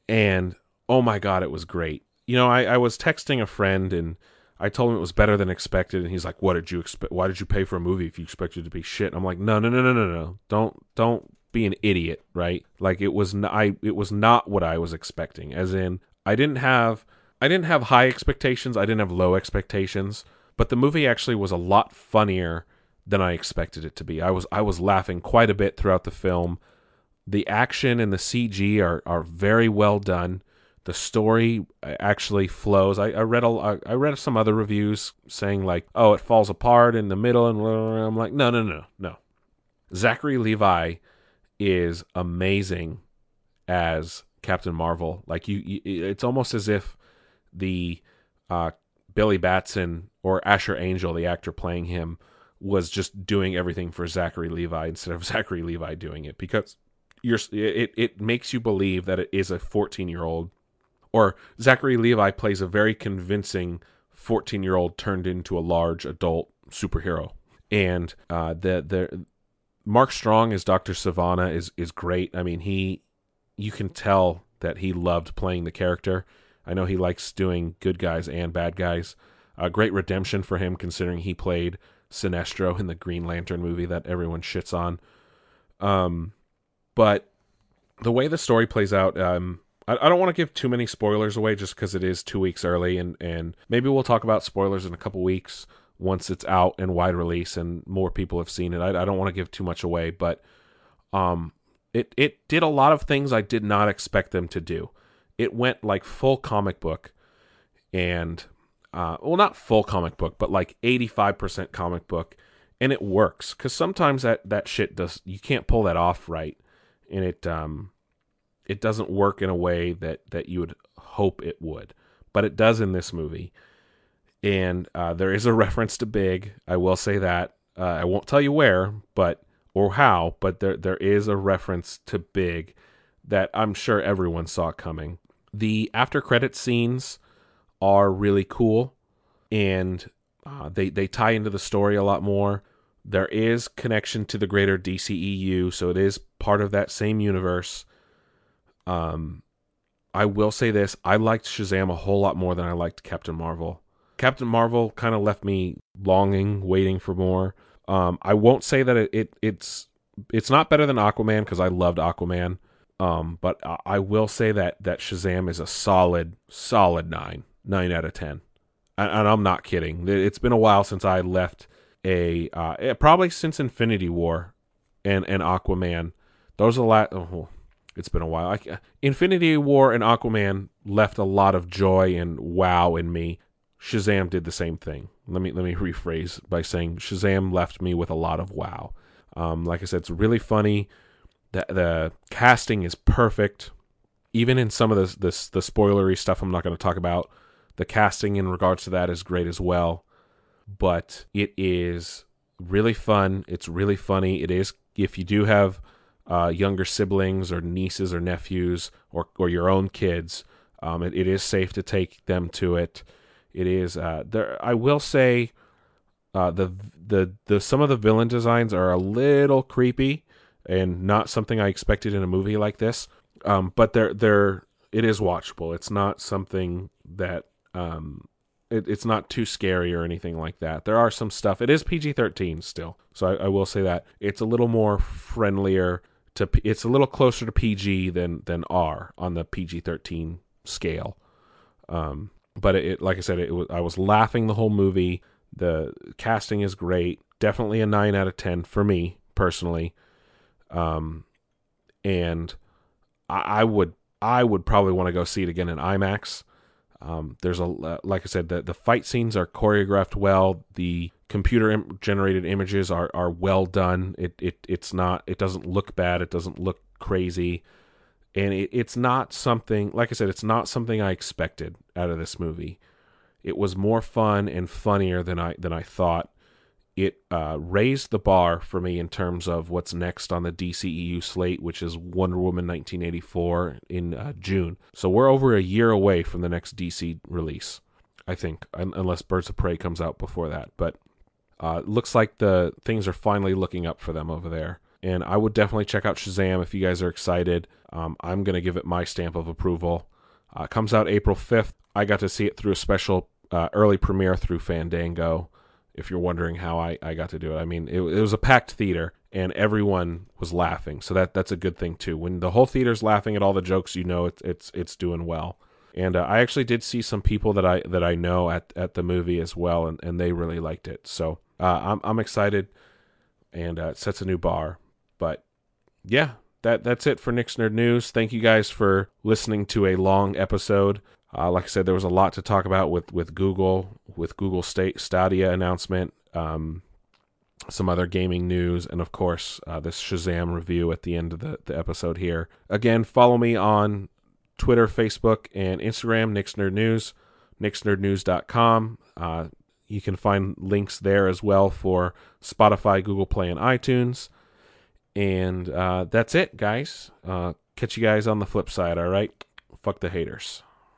and oh my god, it was great you know, I, I was texting a friend and I told him it was better than expected, and he's like, "What did you expect? Why did you pay for a movie if you expected it to be shit?" I'm like, "No, no, no, no, no, no! Don't, don't be an idiot, right? Like it was, not, I, it was not what I was expecting. As in, I didn't have, I didn't have high expectations. I didn't have low expectations, but the movie actually was a lot funnier than I expected it to be. I was, I was laughing quite a bit throughout the film. The action and the CG are are very well done the story actually flows. I, I read a, I read some other reviews saying like, oh, it falls apart in the middle, and I'm like, no, no, no, no. Zachary Levi is amazing as Captain Marvel. Like you, you it's almost as if the uh, Billy Batson or Asher Angel, the actor playing him, was just doing everything for Zachary Levi instead of Zachary Levi doing it because you're it it makes you believe that it is a 14 year old or Zachary Levi plays a very convincing 14 year old turned into a large adult superhero. And uh, the the Mark Strong as Dr. Sivana is is great. I mean, he you can tell that he loved playing the character. I know he likes doing good guys and bad guys. A great redemption for him, considering he played Sinestro in the Green Lantern movie that everyone shits on. Um, but the way the story plays out, um, I, I don't want to give too many spoilers away just because it is two weeks early, and and maybe we'll talk about spoilers in a couple weeks once it's out and wide release and more people have seen it. I, I don't want to give too much away, but um, it it did a lot of things I did not expect them to do. It went like full comic book, and uh, well, not full comic book, but like eighty five percent comic book, and it works because sometimes that that shit does you can't pull that off right, and it um it doesn't work in a way that that you would hope it would, but it does in this movie. And uh, there is a reference to Big. I will say that. Uh, I won't tell you where, but or how, but there there is a reference to Big that I'm sure everyone saw coming. The after credit scenes are really cool, and uh, they they tie into the story a lot more. There is connection to the greater DCEU, so it is part of that same universe. Um, I will say this: I liked Shazam a whole lot more than I liked Captain Marvel. Captain Marvel kind of left me longing, waiting for more. Um, I won't say that it, it it's it's not better than Aquaman because I loved Aquaman. Um, but I, I will say that that Shazam is a solid, solid nine, nine out of ten, and, and I'm not kidding. It's been a while since I left a uh, probably since Infinity War and and Aquaman. Those are the last. Oh, it's been a while. I, Infinity War and Aquaman left a lot of joy and wow in me. Shazam did the same thing. Let me let me rephrase by saying Shazam left me with a lot of wow. Um, like I said, it's really funny. The the casting is perfect. Even in some of the the, the spoilery stuff, I'm not going to talk about. The casting in regards to that is great as well. But it is really fun. It's really funny. It is if you do have uh, younger siblings or nieces or nephews or or your own kids, um, it, it is safe to take them to it. It is uh, there. I will say, uh, the the the some of the villain designs are a little creepy and not something I expected in a movie like this. Um, but they're they're it is watchable. It's not something that um, it, it's not too scary or anything like that. There are some stuff. It is PG thirteen still, so I, I, will say that it's a little more friendlier to. It's a little closer to PG than than R on the PG thirteen scale. Um, but it, it, like I said, it was I was laughing the whole movie. The casting is great. Definitely a nine out of ten for me personally. Um, and I, I would I would probably want to go see it again in IMAX. Um, there's a like I said, the the fight scenes are choreographed well. The computer Im- generated images are are well done. It it it's not it doesn't look bad. It doesn't look crazy, and it, it's not something like I said. It's not something I expected out of this movie. It was more fun and funnier than I than I thought it uh, raised the bar for me in terms of what's next on the DCEU slate, which is Wonder Woman 1984 in uh, June. So we're over a year away from the next DC release, I think, unless Birds of Prey comes out before that. But uh, looks like the things are finally looking up for them over there. And I would definitely check out Shazam if you guys are excited. Um, I'm going to give it my stamp of approval. Uh, comes out April 5th. I got to see it through a special uh, early premiere through Fandango if you're wondering how I, I got to do it. I mean, it, it was a packed theater and everyone was laughing. So that that's a good thing too. When the whole theater's laughing at all the jokes, you know it's it's it's doing well. And uh, I actually did see some people that I that I know at, at the movie as well, and, and they really liked it. So uh, I'm I'm excited, and uh, it sets a new bar. But yeah, that that's it for Nick's Nerd News. Thank you guys for listening to a long episode. Uh, like I said, there was a lot to talk about with, with Google, with Google State Stadia announcement, um, some other gaming news, and of course, uh, this Shazam review at the end of the, the episode here. Again, follow me on Twitter, Facebook, and Instagram, Nick's Nerd News, nicksnerdnews.com. Uh, you can find links there as well for Spotify, Google Play, and iTunes. And uh, that's it, guys. Uh, catch you guys on the flip side, all right? Fuck the haters.